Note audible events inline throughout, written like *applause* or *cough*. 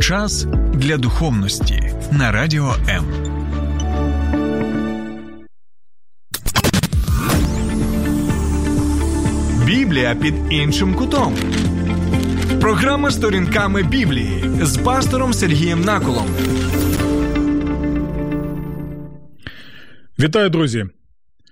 Час для духовності на радіо М. Біблія під іншим кутом. Програма сторінками Біблії з пастором Сергієм Наколом. Вітаю, друзі!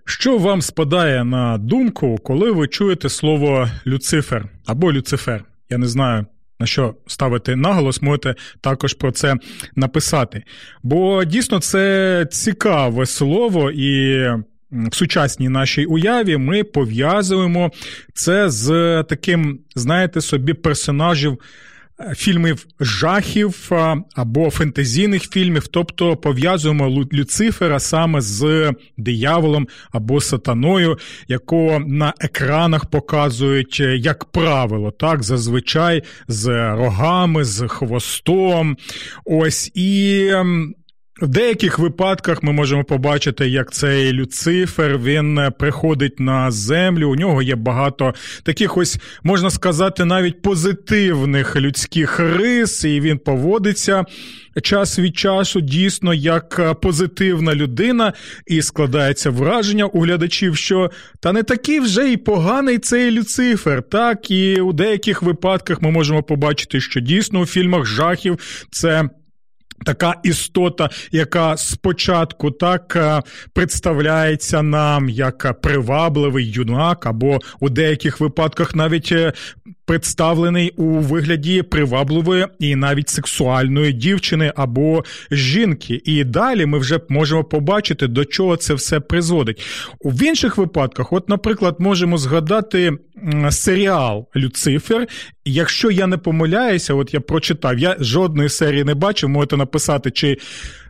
Що вам спадає на думку, коли ви чуєте слово Люцифер або Люцифер? Я не знаю. На що ставити наголос, можете також про це написати. Бо дійсно це цікаве слово, і в сучасній нашій уяві ми пов'язуємо це з таким, знаєте, собі персонажів фільмів жахів або фентезійних фільмів, тобто пов'язуємо Люцифера саме з дияволом або сатаною, якого на екранах показують, як правило, так, зазвичай з рогами, з хвостом. Ось і в деяких випадках ми можемо побачити, як цей Люцифер він е, приходить на землю. У нього є багато таких ось, можна сказати, навіть позитивних людських рис, і він поводиться час від часу дійсно як е, позитивна людина, і складається враження у глядачів, що та не такий вже й поганий цей Люцифер. Так, і у деяких випадках ми можемо побачити, що дійсно у фільмах жахів це. Така істота, яка спочатку так е, представляється нам як привабливий юнак, або у деяких випадках навіть е, представлений у вигляді привабливої і навіть сексуальної дівчини або жінки. І далі ми вже можемо побачити, до чого це все призводить. В інших випадках, от, наприклад, можемо згадати серіал Люцифер. Якщо я не помиляюся, от я прочитав, я жодної серії не бачив, можете написати, чи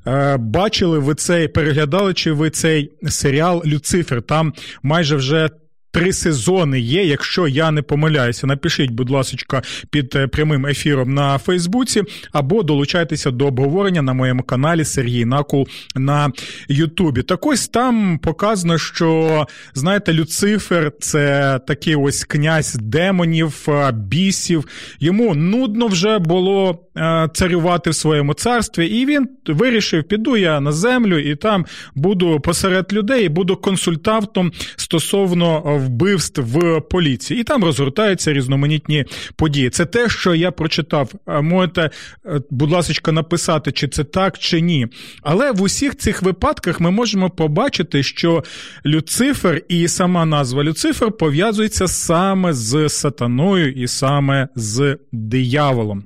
е, бачили ви цей, переглядали, чи ви цей серіал Люцифер. Там майже вже Три сезони є, якщо я не помиляюся. Напишіть, будь ласка, під е, прямим ефіром на Фейсбуці, або долучайтеся до обговорення на моєму каналі Сергій Накул на Ютубі. Так ось там показано, що знаєте, Люцифер це такий ось князь демонів, бісів. Йому нудно вже було царювати в своєму царстві, і він вирішив: піду я на землю і там буду посеред людей, і буду консультантом стосовно вбивств в поліції, і там розгортаються різноманітні події. Це те, що я прочитав. Можете, е, будь ласка, написати, чи це так, чи ні. Але в усіх цих випадках ми можемо побачити, що Люцифер і сама назва Люцифер пов'язується саме з сатаною і саме з дияволом.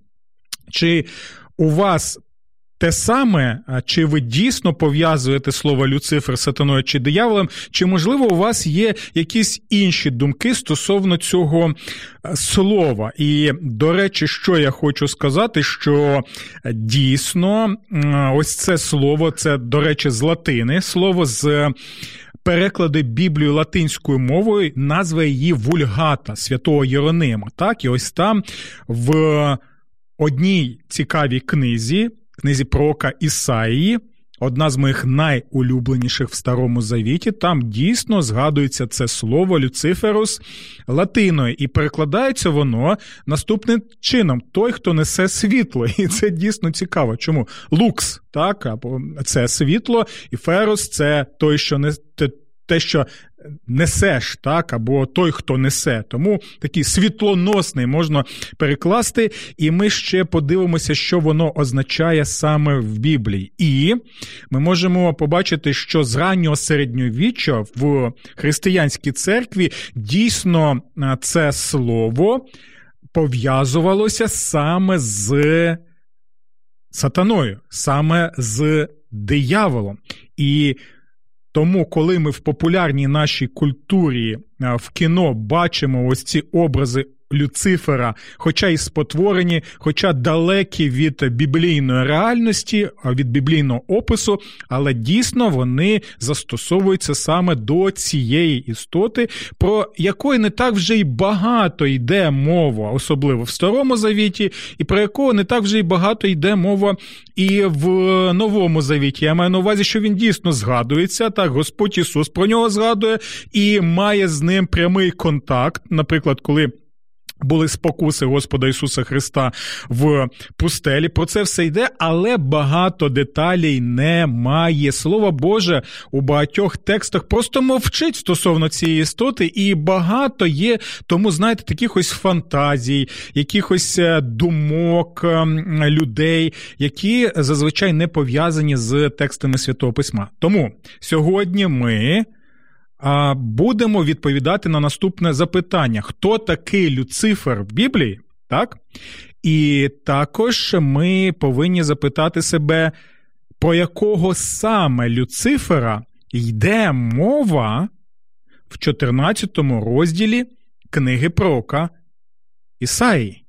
Чи у вас те саме, чи ви дійсно пов'язуєте слово Люцифер сатаною чи дияволом, чи, можливо, у вас є якісь інші думки стосовно цього слова? І, до речі, що я хочу сказати, що дійсно ось це слово, це, до речі, з латини, слово з. Переклади Біблію латинською мовою, назва її Вульгата святого Єронима. Так, і ось там в одній цікавій книзі книзі пророка Ісаїї, одна з моїх найулюбленіших в Старому Завіті. Там дійсно згадується це слово Люциферус латиною, і перекладається воно наступним чином: той, хто несе світло. І це дійсно цікаво. Чому? Лукс, так, або це світло, і Ферус це той, що не те, що несеш, так, або той, хто несе. Тому такий світлоносний можна перекласти, і ми ще подивимося, що воно означає саме в Біблії. І ми можемо побачити, що з раннього середньовіччя в християнській церкві дійсно це слово пов'язувалося саме з сатаною, саме з дияволом. І тому, коли ми в популярній нашій культурі в кіно бачимо ось ці образи Люцифера, хоча й спотворені, хоча далекі від біблійної реальності, від біблійного опису, але дійсно вони застосовуються саме до цієї істоти, про якої не так вже й багато йде мова, особливо в Старому Завіті, і про якого не так вже й багато йде мова і в Новому Завіті. Я маю на увазі, що він дійсно згадується. Так, Господь Ісус про нього згадує і має з ним прямий контакт, наприклад, коли. Були спокуси Господа Ісуса Христа в пустелі. Про це все йде, але багато деталей немає. Слово Боже у багатьох текстах просто мовчить стосовно цієї істоти, і багато є тому, знаєте, таких ось фантазій, якихось е, думок ем, людей, які зазвичай не пов'язані з текстами Святого Письма. Тому сьогодні ми будемо відповідати на наступне запитання: хто такий Люцифер в Біблії? Так? І також ми повинні запитати себе, про якого саме Люцифера йде мова в 14 розділі книги пророка Ісаї.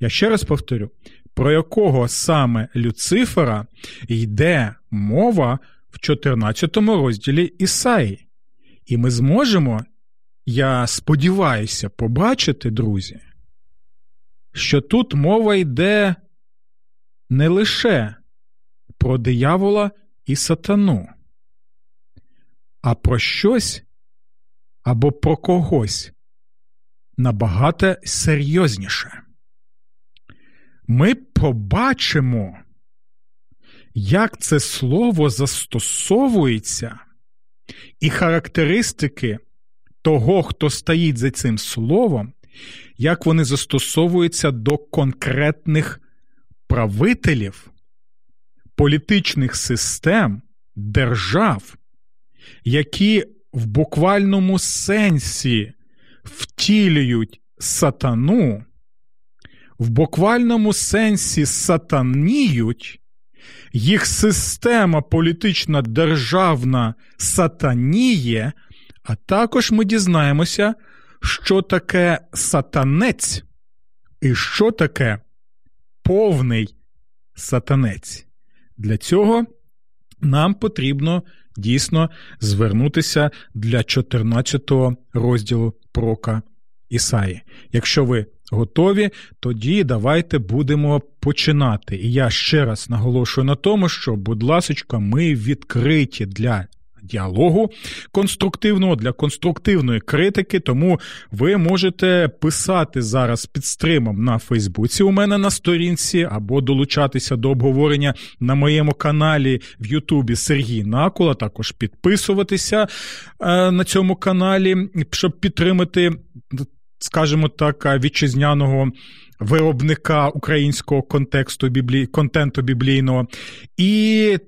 Я ще раз повторю, про якого саме Люцифера йде мова в 14 розділі Ісаї. І ми зможемо, я сподіваюся, побачити, друзі, що тут мова йде не лише про диявола і сатану, а про щось або про когось набагато серйозніше. Ми побачимо, як це слово застосовується і характеристики того, хто стоїть за цим словом, як вони застосовуються до конкретних правителів, політичних систем, держав, які в буквальному сенсі втілюють сатану, в буквальному сенсі сатаніють їх система політична державна сатаніє, а також ми дізнаємося, що таке сатанець і що таке повний сатанець. Для цього нам потрібно дійсно звернутися для 14 розділу Прока Ісаї. Якщо ви готові, тоді давайте будемо починати. І я ще раз наголошую на тому, що, будь ласка, ми відкриті для. Діалогу конструктивного для конструктивної критики, тому ви можете писати зараз під стримом на Фейсбуці у мене на сторінці, або долучатися до обговорення на моєму каналі в Ютубі Сергій Накула. Також підписуватися е, на цьому каналі, щоб підтримати скажімо так, вітчизняного виробника українського контексту біблі... контенту біблійного. І,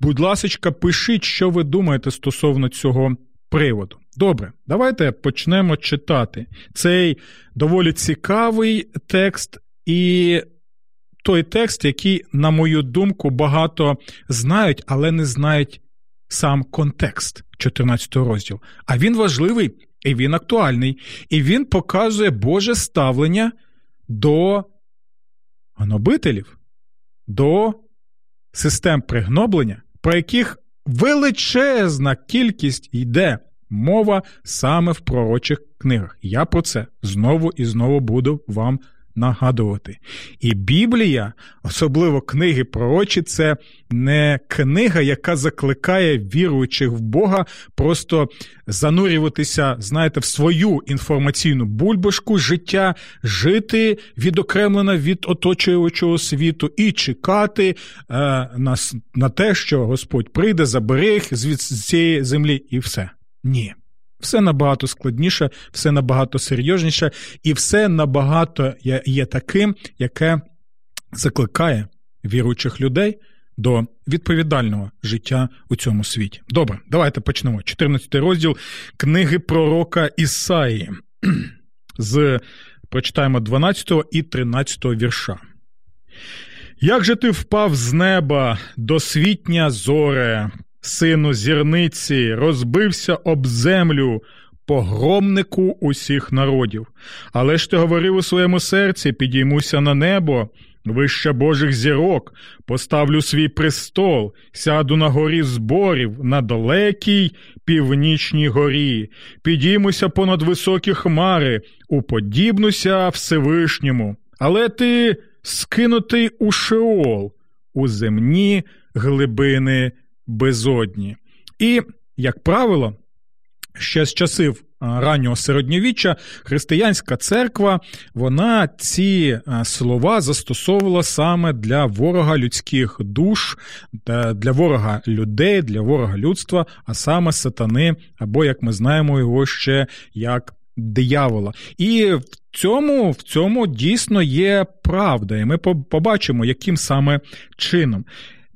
будь ласка, пишіть, що ви думаєте стосовно цього приводу. Добре, давайте почнемо читати цей доволі цікавий текст і. Той текст, який, на мою думку, багато знають, але не знають сам контекст 14 розділу. А він важливий і він актуальний. І він показує Боже ставлення до гнобителів, до систем пригноблення, про яких величезна кількість йде мова саме в пророчих книгах. Я про це знову і знову буду вам нагадувати. І Біблія, особливо книги пророчі, це не книга, яка закликає віруючих в Бога просто занурюватися, знаєте, в свою інформаційну бульбашку життя, жити відокремлено від оточуючого світу і чекати е, на, на те, що Господь прийде, забере їх з цієї землі, і все. Ні. Все набагато складніше, все набагато серйозніше, і все набагато є таким, яке закликає віруючих людей до відповідального життя у цьому світі. Добре, давайте почнемо. 14 розділ книги пророка Ісаї. *clears throat* З прочитаємо 12 і 13 вірша. Як же ти впав з неба до світня зоре, сину зірниці, розбився об землю, погромнику усіх народів. Але ж ти говорив у своєму серці, підіймуся на небо, вище Божих зірок, поставлю свій престол, сяду на горі зборів, на далекій північній горі, підіймуся понад високі хмари, уподібнуся Всевишньому. Але ти скинутий у Шеол, у земні глибини безодні. І, як правило, ще з часів раннього середньовіччя християнська церква вона ці слова застосовувала саме для ворога людських душ, для ворога людей, для ворога людства, а саме сатани, або як ми знаємо його ще як диявола. І в цьому, в цьому дійсно є правда, і ми побачимо, яким саме чином.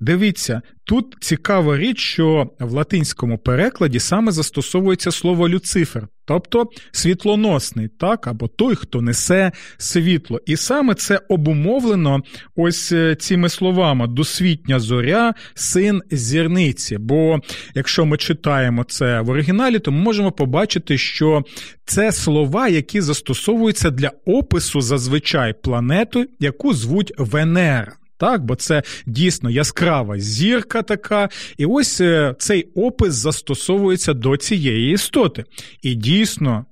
Дивіться, тут цікава річ, що в латинському перекладі саме застосовується слово люцифер, тобто світлоносний, так, або той, хто несе світло. І саме це обумовлено ось е, цими словами: досвітня зоря, син зірниці. Бо якщо ми читаємо це в оригіналі, то ми можемо побачити, що це слова, які застосовуються для опису зазвичай планети, яку звуть Венера. Так, бо це дійсно яскрава зірка така, і ось е, цей опис застосовується до цієї істоти. І дійсно,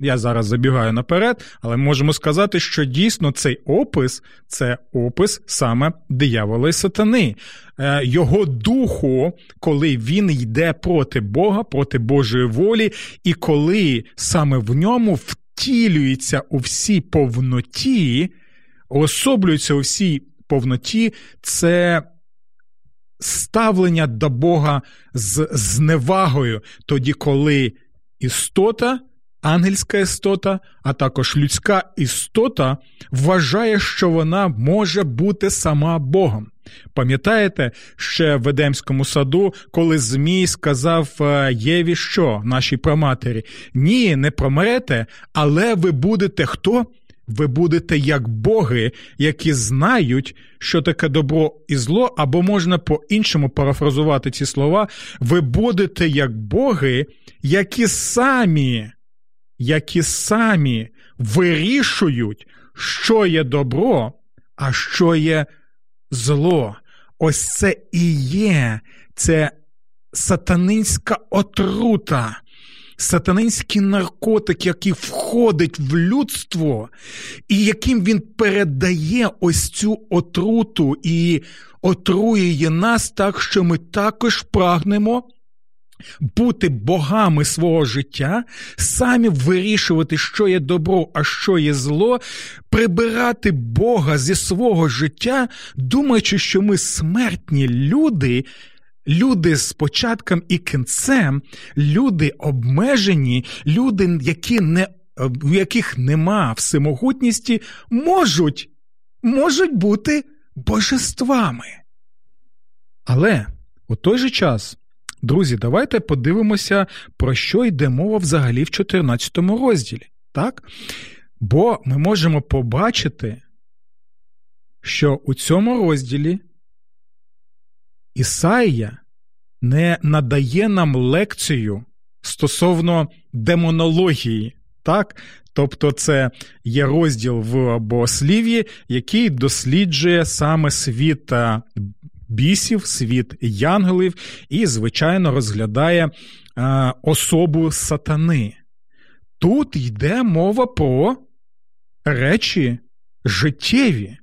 я зараз забігаю наперед, але можемо сказати, що дійсно цей опис це опис саме диявола і сатани, е, його духу, коли він йде проти Бога, проти Божої волі, і коли саме в ньому втілюється у всій повноті, особлюється у всій повноті це ставлення до Бога з зневагою, тоді, коли істота, ангельська істота, а також людська істота вважає, що вона може бути сама Богом. Пам'ятаєте, ще в Едемському саду, коли Змій сказав е, Єві, що нашій проматері? Ні, не промрете, але ви будете хто? Ви будете як боги, які знають, що таке добро і зло, або можна по-іншому парафразувати ці слова, ви будете як боги, які самі, які самі вирішують, що є добро, а що є зло. Ось це і є це сатанинська отрута сатанинський наркотик, який входить в людство, і яким він передає ось цю отруту і отруює нас так, що ми також прагнемо. Бути богами свого життя, самі вирішувати, що є добро, а що є зло, прибирати Бога зі свого життя, думаючи, що ми смертні люди, Люди з початком і кінцем, люди обмежені, люди, які не, в яких нема всемогутності, можуть, можуть бути божествами. Але у той же час, друзі, давайте подивимося, про що йде мова взагалі в 14 розділі. Так? Бо ми можемо побачити, що у цьому розділі Ісаїя не надає нам лекцію стосовно демонології, так? Тобто, це є розділ в богослів'ї, який досліджує саме світ бісів, світ янголів і, звичайно, розглядає особу сатани. Тут йде мова про речі життєві,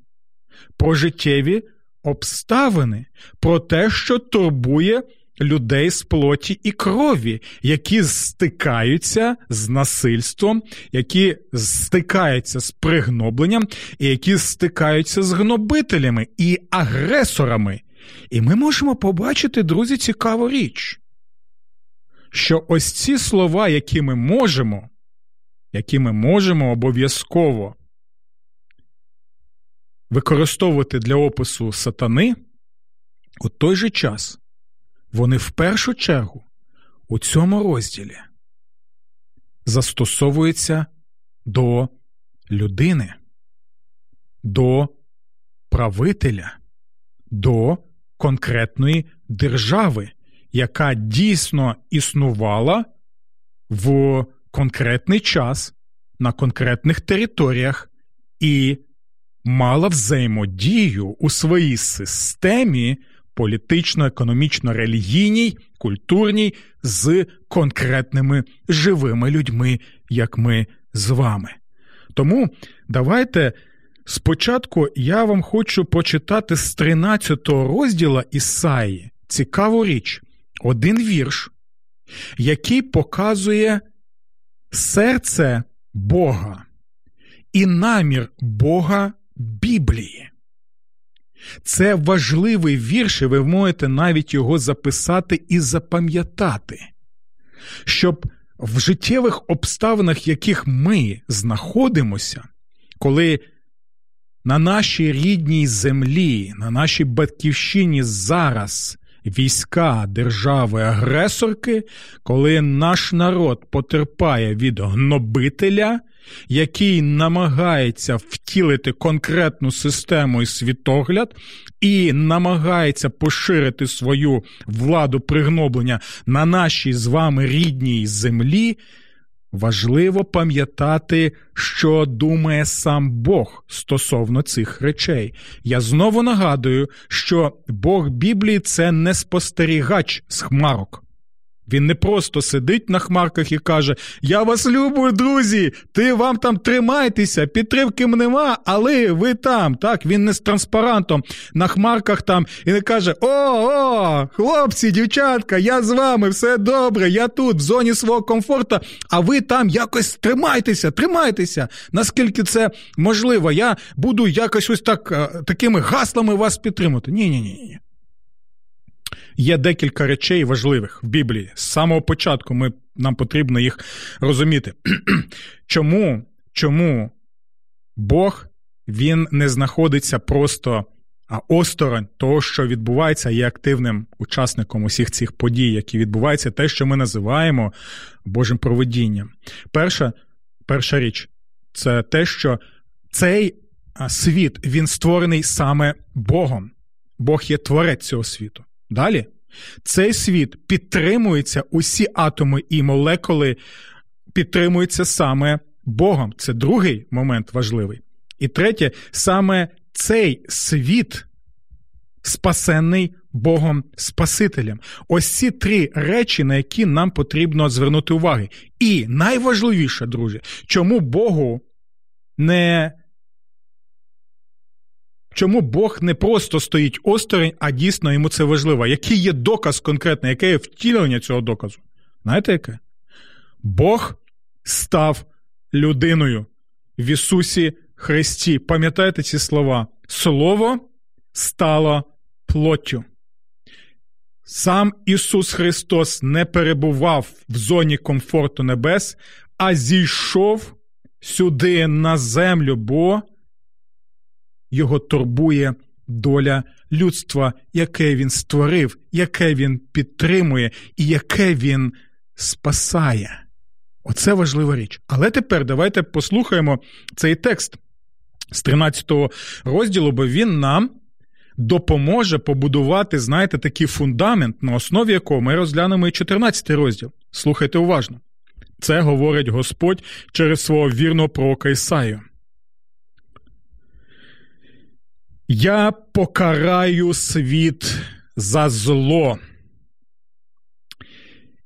про життєві обставини, про те, що турбує людей з плоті і крові, які стикаються з насильством, які стикаються з пригнобленням, і які стикаються з гнобителями і агресорами. І ми можемо побачити, друзі, цікаву річ, що ось ці слова, які ми можемо, які ми можемо обов'язково використовувати для опису сатани, у той же час вони в першу чергу у цьому розділі застосовуються до людини, до правителя, до конкретної держави, яка дійсно існувала в конкретний час на конкретних територіях і мала взаємодію у своїй системі політично, економічно, релігійній, культурній з конкретними живими людьми, як ми з вами. Тому давайте спочатку я вам хочу почитати з 13 розділа Ісаї цікаву річ, один вірш, який показує серце Бога і намір Бога Біблії. Це важливий вірш, і ви можете навіть його записати і запам'ятати, щоб в життєвих обставинах, в яких ми знаходимося, коли на нашій рідній землі, на нашій батьківщині зараз війська держави-агресорки, коли наш народ потерпає від гнобителя, який намагається втілити конкретну систему і світогляд, і намагається поширити свою владу пригноблення на нашій з вами рідній землі. Важливо пам'ятати, що думає сам Бог стосовно цих речей. Я знову нагадую, що Бог Біблії це не спостерігач з хмарок. Він не просто сидить на хмарках і каже: Я вас люблю, друзі! Ти вам там тримайтеся, підтримки нема, але ви там. Так, він не з транспарантом на хмарках там і не каже: О, о, хлопці, дівчатка, я з вами, все добре, я тут, в зоні свого комфорту, а ви там якось тримайтеся, тримайтеся. Наскільки це можливо, я буду якось ось так е, такими гаслами вас підтримувати. Ні, ні, ні, ні є декілька речей важливих в Біблії. З самого початку ми, нам потрібно їх розуміти. *clears throat* Чому, Чому Бог він не знаходиться просто осторонь того, що відбувається, є активним учасником усіх цих подій, які відбуваються, те, що ми називаємо Божим проведінням. Перша, Перша річ це те, що цей світ він створений саме Богом. Бог є творець цього світу. Далі цей світ підтримується, усі атоми і молекули підтримуються саме Богом. Це другий момент важливий. І третє, саме цей світ спасенний Богом Спасителем. Ось ці три речі, на які нам потрібно звернути уваги. І найважливіше, друзі, чому Богу не Чому Бог не просто стоїть осторонь, а дійсно йому це важливо? Який є доказ конкретний, яке є втілення цього доказу? Знаєте яке? Бог став людиною в Ісусі Христі. Пам'ятаєте ці слова? Слово стало плоттю. Сам Ісус Христос не перебував в зоні комфорту небес, а зійшов сюди на землю, бо його турбує доля людства, яке він створив, яке він підтримує і яке він спасає. Оце важлива річ. Але тепер давайте послухаємо цей текст з 13 розділу, бо він нам допоможе побудувати, знаєте, такий фундамент, на основі якого ми розглянемо і 14 розділ. Слухайте уважно. Це говорить Господь через свого вірного пророка Ісаю. Я покараю світ за зло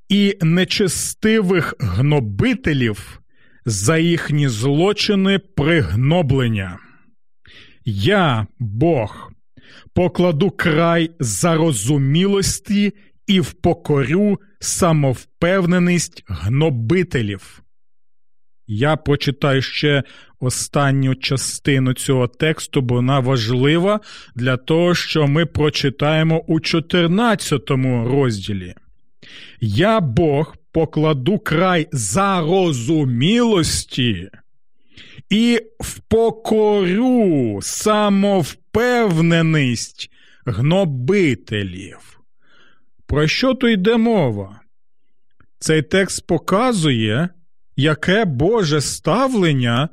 і нечестивих гнобителів за їхні злочини пригноблення. Я, Бог, покладу край зарозумілості і впокорю самовпевненість гнобителів. Я прочитаю ще останню частину цього тексту, бо вона важлива для того, що ми прочитаємо у 14 розділі. Я Бог покладу край зарозумілості і впокорю самовпевненість гнобителів. Про що то йде мова? Цей текст показує, яке Боже ставлення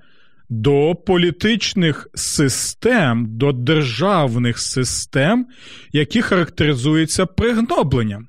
до політичних систем, до державних систем, які характеризуються пригнобленням.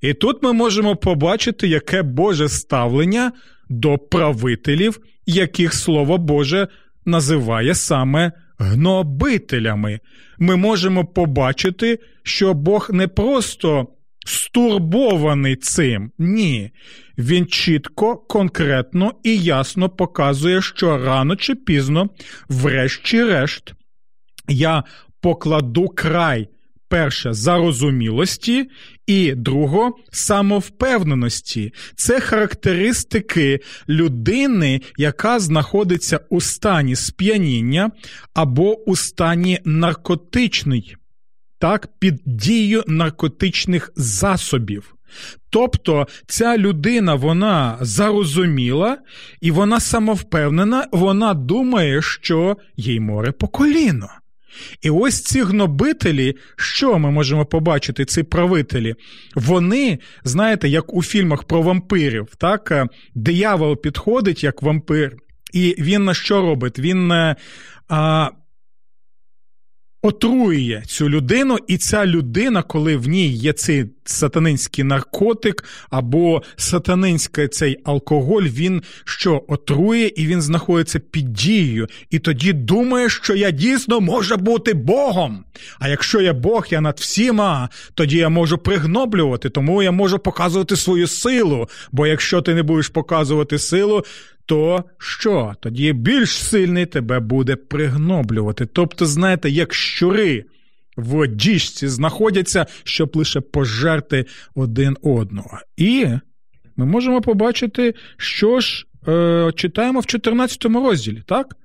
І тут ми можемо побачити, яке Боже ставлення до правителів, яких Слово Боже називає саме гнобителями. Ми можемо побачити, що Бог не просто стурбований цим. Ні. Він чітко, конкретно і ясно показує, що рано чи пізно, врешті-решт, я покладу край перше зарозумілості, і друго самовпевненості. Це характеристики людини, яка знаходиться у стані сп'яніння або у стані наркотичної, так, під дією наркотичних засобів. Тобто ця людина вона зарозуміла і вона самовпевнена, вона думає, що їй море по коліно. І ось ці гнобителі, що ми можемо побачити, ці правителі, вони, знаєте, як у фільмах про вампирів, так, е, диявол підходить як вампир, і він на що робить? Він е, а, отруює цю людину, і ця людина, коли в ній є цей сатанинський наркотик або сатанинський цей алкоголь, він що отрує і він знаходиться під дією, і тоді думає, що я дійсно можу бути Богом. А якщо я Бог, я над всіма, тоді я можу пригноблювати, тому я можу показувати свою силу. Бо якщо ти не будеш показувати силу, то що? Тоді більш сильний тебе буде пригноблювати. Тобто, знаєте, як щури в діжці знаходяться, щоб лише пожерти один одного. І ми можемо побачити, що ж е, читаємо в 14 розділі, так?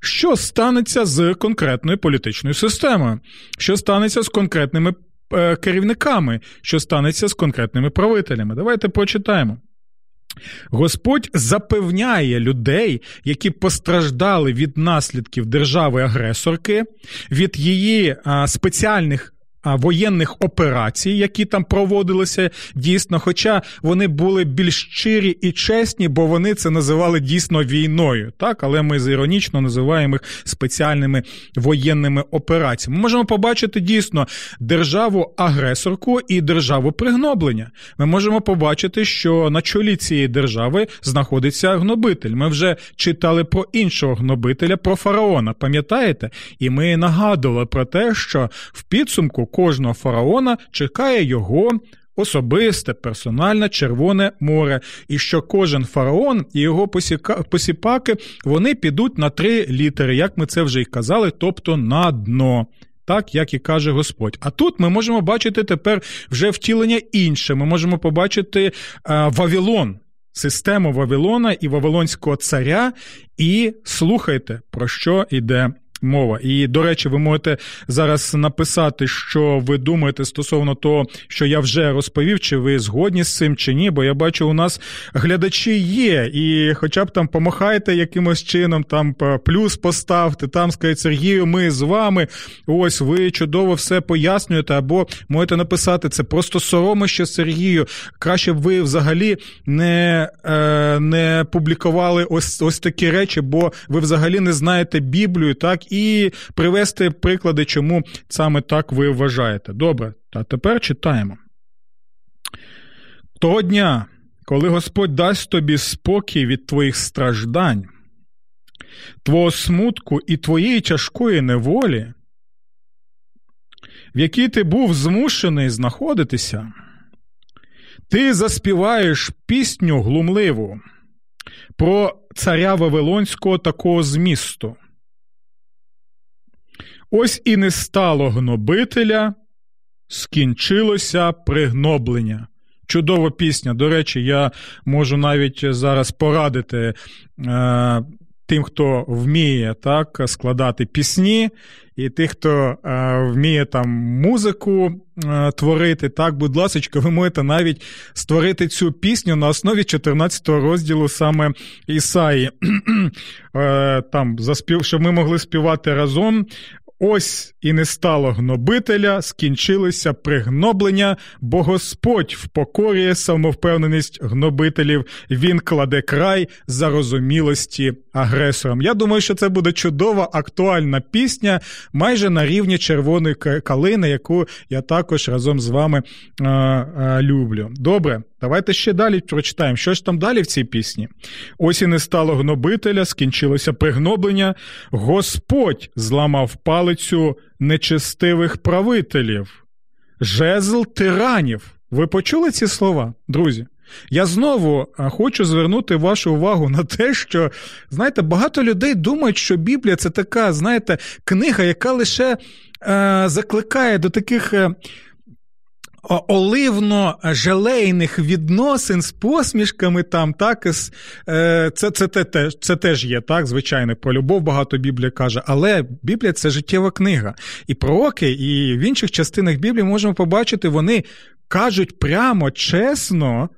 Що станеться з конкретною політичною системою? Що станеться з конкретними е, керівниками? Що станеться з конкретними правителями? Давайте прочитаємо. Господь запевняє людей, які постраждали від наслідків держави-агресорки, від її спеціальних воєнних операцій, які там проводилися дійсно, хоча вони були більш щирі і чесні, бо вони це називали дійсно війною, так, але ми іронічно називаємо їх спеціальними воєнними операціями. Ми можемо побачити дійсно державу-агресорку і державу пригноблення. Ми можемо побачити, що на чолі цієї держави знаходиться гнобитель. Ми вже читали про іншого гнобителя, про фараона, пам'ятаєте? І ми нагадували про те, що в підсумку кожного фараона чекає його. Особисте персональне Червоне море, і що кожен фараон і його посіпаки вони підуть на три літери, як ми це вже й казали, тобто на дно, так як і каже Господь. А тут ми можемо бачити тепер вже втілення інше. Ми можемо побачити е, Вавилон, систему Вавилона і Вавилонського царя, і слухайте, про що йде мова. І, до речі, ви можете зараз написати, що ви думаєте стосовно того, що я вже розповів, чи ви згодні з цим, чи ні, бо я бачу, у нас глядачі є, і хоча б там помахайте якимось чином, там плюс поставте, там скажіть, Сергію, ми з вами. Ось ви чудово все пояснюєте, або можете написати це просто соромище Сергію. Краще б ви взагалі не е, не публікували ось ось такі речі, бо ви взагалі не знаєте Біблію, так і привести приклади, чому саме так ви вважаєте. Добре, а тепер читаємо. Того дня, коли Господь дасть тобі спокій від твоїх страждань, твого смутку і твоєї тяжкої неволі, в якій ти був змушений знаходитися, ти заспіваєш пісню глумливу про царя Вавилонського такого змісту. Ось і не стало гнобителя, скінчилося пригноблення. Чудова пісня. До речі, я можу навіть зараз порадити е, тим, хто вміє так, складати пісні, і тих, хто е, вміє там музику е, творити. Так, будь ласка, ви можете навіть створити цю пісню на основі 14 розділу саме Ісаї. *clears throat* Е, там, заспів, щоб ми могли співати разом. Ось і не стало гнобителя, скінчилися пригноблення, бо Господь впокорює самовпевненість гнобителів, він кладе край зарозумілості агресорам. Я думаю, що це буде чудова актуальна пісня, майже на рівні червоної калини, яку я також разом з вами а, а, люблю. Добре, давайте ще далі прочитаємо. Що ж там далі в цій пісні? Ось і не стало гнобителя, скінчилося пригноблення. Господь зламав палицю нечестивих правителів, жезл тиранів Ви почули ці слова, друзі? Я знову хочу звернути вашу увагу на те, що, знаєте, багато людей думають, що Біблія це така, знаєте, книга, яка лише е, закликає до таких. Е, Оливно-желейних відносин з посмішками там, так, е, це це, це, це теж є, так, звичайно, про любов багато Біблія каже, але Біблія це життєва книга. І пророки, і в інших частинах Біблії можемо побачити, вони кажуть прямо, чесно,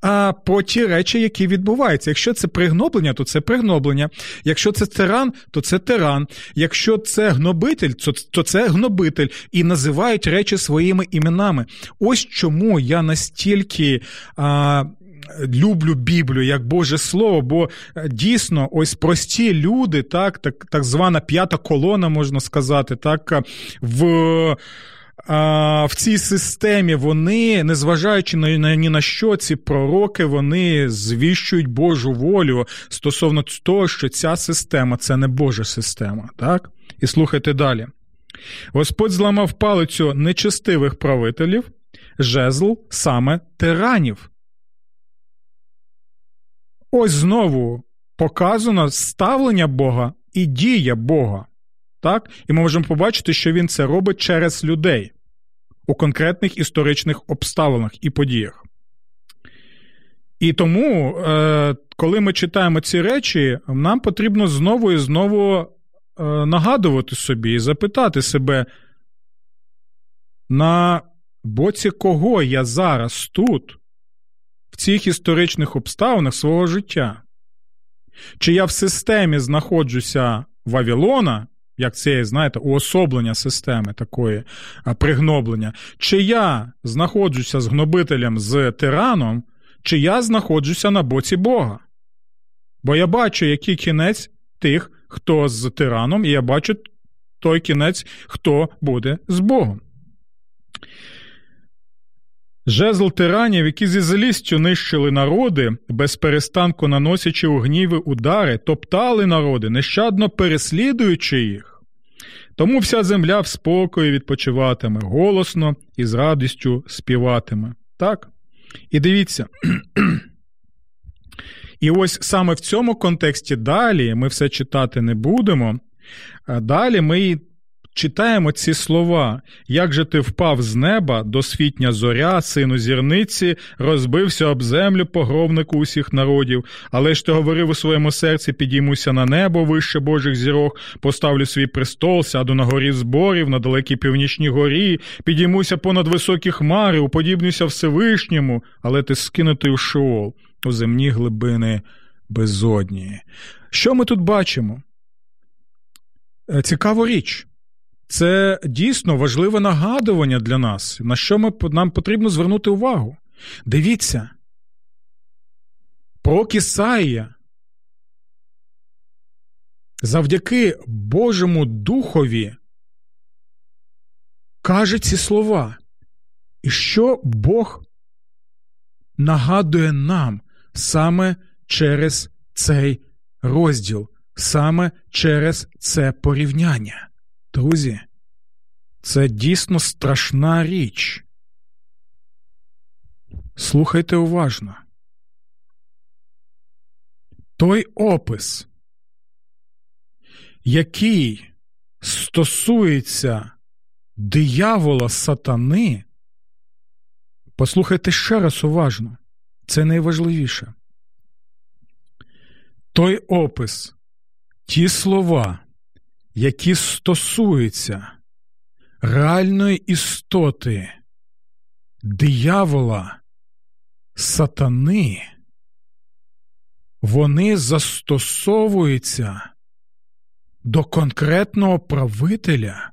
а про ті речі, які відбуваються. Якщо це пригноблення, то це пригноблення. Якщо це тиран, то це тиран. Якщо це гнобитель, то це гнобитель. І називають речі своїми іменами. Ось чому я настільки. А, Люблю Біблію як Боже Слово, бо е, дійсно ось прості люди, так так, так звана п'ята колона, можна сказати, так в в цій системі вони, незважаючи на ні на що, ці пророки вони звіщують Божу волю стосовно того, що ця система це не Божа система. так? І слухайте далі. Господь зламав палицю нечестивих правителів, жезл саме тиранів. Ось знову показано ставлення Бога і дія Бога. Так? І ми можемо побачити, що він це робить через людей у конкретних історичних обставинах і подіях. І тому, е, коли ми читаємо ці речі, нам потрібно знову і знову е, нагадувати собі і запитати себе, на боці кого я зараз тут, в цих історичних обставинах свого життя? Чи я в системі знаходжуся Вавилона, як це, знаєте, уособлення системи такої пригноблення. Чи я знаходжуся з гнобителем з тираном, чи я знаходжуся на боці Бога? Бо я бачу, який кінець тих, хто з тираном, і я бачу той кінець, хто буде з Богом. Жезл тиранів, які зі злістю нищили народи, без перестанку наносячи у гніви удари, топтали народи, нещадно переслідуючи їх. Тому вся земля в спокої відпочиватиме, голосно і з радістю співатиме. Так? І дивіться. *clears throat* І ось саме в цьому контексті далі ми все читати не будемо. Далі ми читаємо ці слова, як же ти впав з неба, досвітня зоря, сину зірниці, розбився об землю погробнику усіх народів, але ж ти говорив у своєму серці, підіймуся на небо вище Божих зірок, поставлю свій престол, сяду на горі зборів, на далекій північній горі, підіймуся понад високі хмари, уподібнюся Всевишньому, але ти скинутий у шеол, у земні глибини безодні. Що ми тут бачимо? Е, цікава річ. Це дійсно важливе нагадування для нас, на що ми, нам потрібно звернути увагу. Дивіться, про Ісаїя завдяки Божому Духові каже ці слова. І що Бог нагадує нам саме через цей розділ, саме через це порівняння. Друзі, це дійсно страшна річ. Слухайте уважно. Той опис, який стосується диявола сатани, послухайте ще раз уважно, це найважливіше. Той опис, ті слова, які стосуються реальної істоти, диявола, сатани, вони застосовуються до конкретного правителя,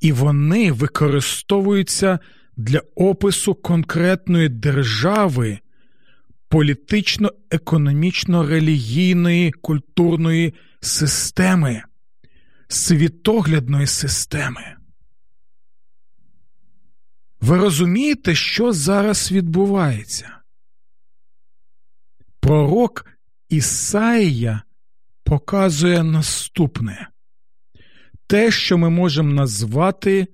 і вони використовуються для опису конкретної держави. Політично, економічно релігійної культурної системи, світоглядної системи. Ви розумієте, що зараз відбувається? Пророк Ісаїя показує наступне те, що ми можемо назвати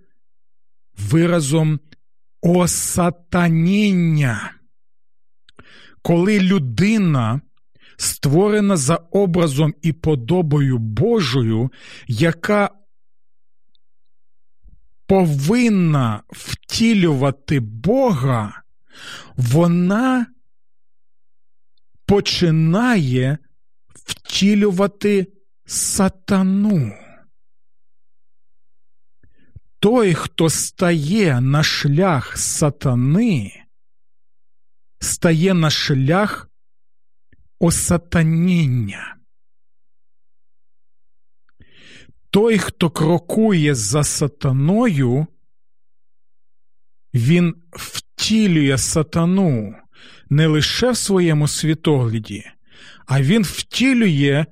виразом осатаніння. Коли людина створена за образом і подобою Божою, яка повинна втілювати Бога, вона починає втілювати сатану. Той, хто стає на шлях сатани, стає на шлях осатаніння. Той, хто крокує за сатаною, він втілює сатану не лише в своєму світогляді, а він втілює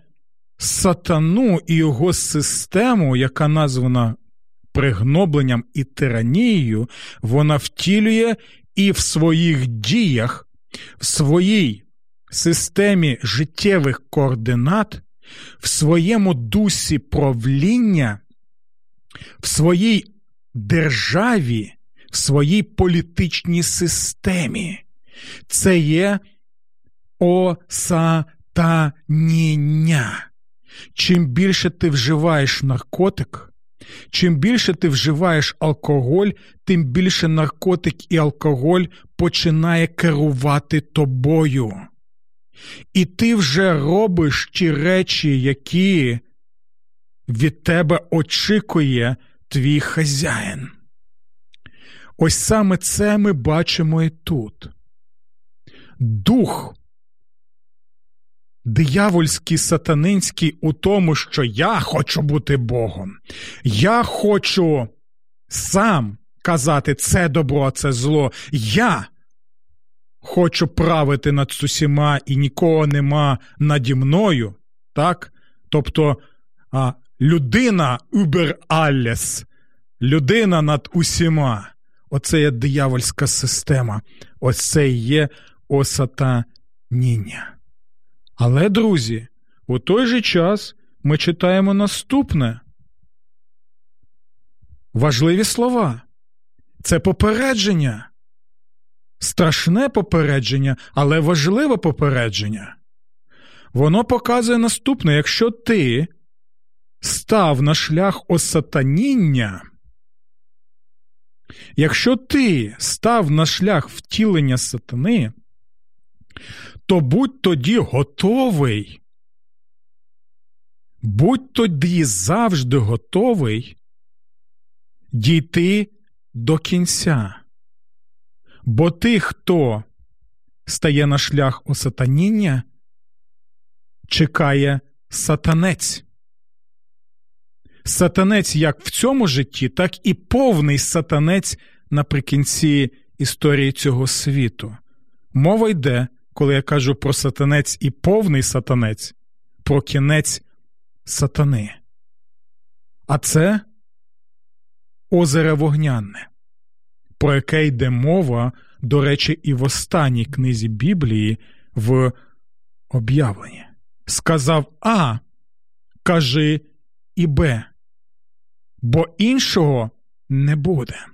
сатану і його систему, яка названа пригнобленням і тиранією, вона втілює і в своїх діях, в своїй системі життєвих координат, в своєму дусі правління, в своїй державі, в своїй політичній системі. Це є осатаніння. Чим більше ти вживаєш наркотик, чим більше ти вживаєш алкоголь, тим більше наркотик і алкоголь починає керувати тобою. І ти вже робиш ті речі, які від тебе очікує твій хазяїн. Ось саме це ми бачимо і тут. Дух диявольський сатанинський у тому, що я хочу бути Богом. Я хочу сам казати це добро, це зло. Я хочу правити над усіма і нікого нема наді мною. так? Тобто а, людина über alles, людина над усіма. Оце є диявольська система. Ось це і є осатаніння. Але, друзі, у той же час ми читаємо наступне. Важливі слова. Це попередження. Страшне попередження, але важливе попередження. Воно показує наступне: якщо ти став на шлях осатаніння, якщо ти став на шлях втілення сатани, то будь тоді готовий, будь тоді завжди готовий дійти до кінця. Бо ти, хто стає на шлях осатаніння, чекає сатанець. Сатанець як в цьому житті, так і повний сатанець наприкінці історії цього світу. Мова йде коли я кажу про сатанець і повний сатанець, про кінець сатани. А це озере вогнянне, про яке йде мова, до речі, і в останній книзі Біблії в об'явленні. Сказав А, кажи і Б, бо іншого не буде.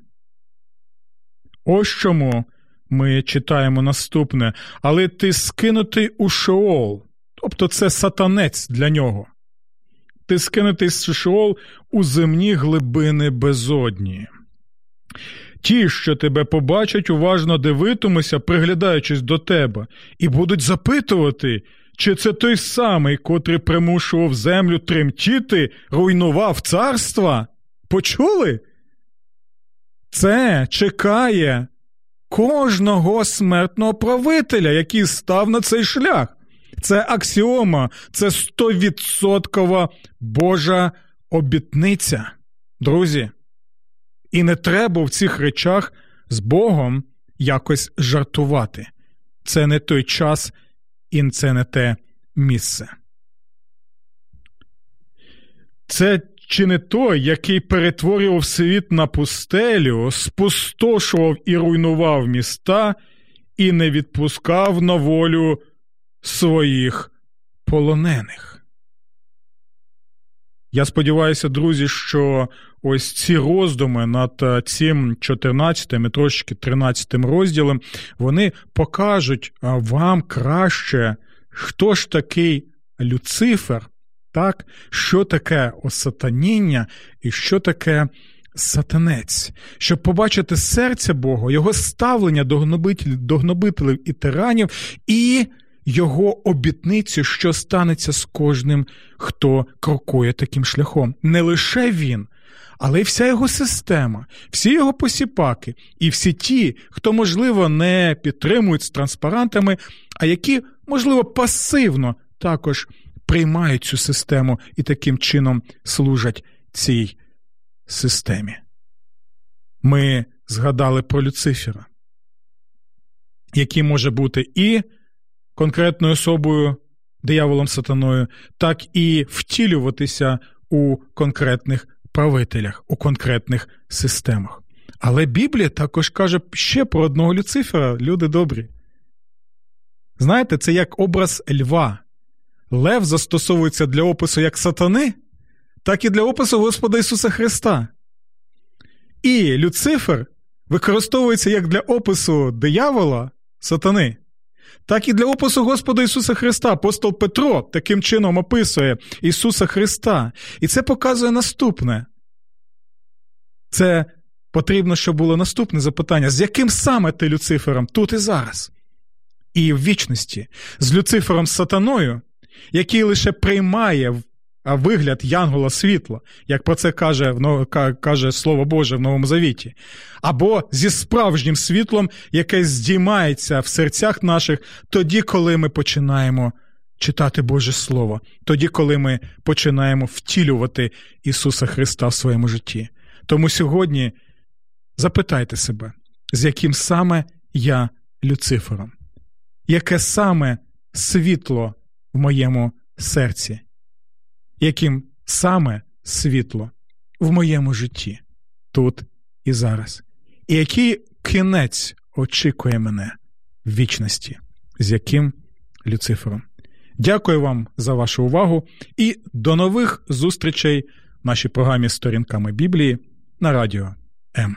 Ось чому ми читаємо наступне, але ти скинутий у Шеол, тобто це сатанець для нього. Ти скинутий з Шеол у земні глибини безодні. Ті, що тебе побачать, уважно дивитимуся, приглядаючись до тебе, і будуть запитувати, чи це той самий, котрий примушував землю тремтіти, руйнував царства? Почули? Це чекає кожного смертного правителя, який став на цей шлях. Це аксіома, це стовідсоткова Божа обітниця. Друзі. І не треба в цих речах з Богом якось жартувати. Це не той час і це не те місце. Це чи не той, який перетворював світ на пустелю, спустошував і руйнував міста і не відпускав на волю своїх полонених? Я сподіваюся, друзі, що ось ці роздуми над е, цим 14 і трошки 13 розділом вони покажуть вам краще, хто ж такий Люцифер, так, що таке осатаніння і що таке сатанець, щоб побачити серце Бога, його ставлення до гнобителів, до гнобителів і тиранів і його обітницю, що станеться з кожним, хто крокує таким шляхом. Не лише він, але й вся його система, всі його посіпаки, і всі ті, хто, можливо, не підтримують з транспарантами, а які, можливо, пасивно також приймають цю систему і таким чином служать цій системі. Ми згадали про Люцифера, який може бути і конкретною особою, дияволом сатаною, так і втілюватися у конкретних правителях, у конкретних системах. Але Біблія також каже ще про одного Люцифера, люди добрі. Знаєте, це як образ льва. Лев застосовується для опису як сатани, так і для опису Господа Ісуса Христа. І Люцифер використовується як для опису диявола, сатани, так і для опису Господа Ісуса Христа. Апостол Петро таким чином описує Ісуса Христа. І це показує наступне. Це потрібно, щоб було наступне запитання: з яким саме ти Люцифером тут і зараз? І в вічності, з Люцифером Сатаною, який лише приймає вигляд Янгола світла, як про це каже каже Слово Боже в Новому Завіті, або зі справжнім світлом, яке здіймається в серцях наших тоді, коли ми починаємо читати Боже Слово, тоді, коли ми починаємо втілювати Ісуса Христа в своєму житті. Тому сьогодні запитайте себе, з яким саме я Люцифером, яке саме світло в моєму серці? яким саме світло в моєму житті, тут і зараз, і який кінець очікує мене в вічності, з яким Люцифером. Дякую вам за вашу увагу і до нових зустрічей в нашій програмі Сторінками Біблії на радіо М.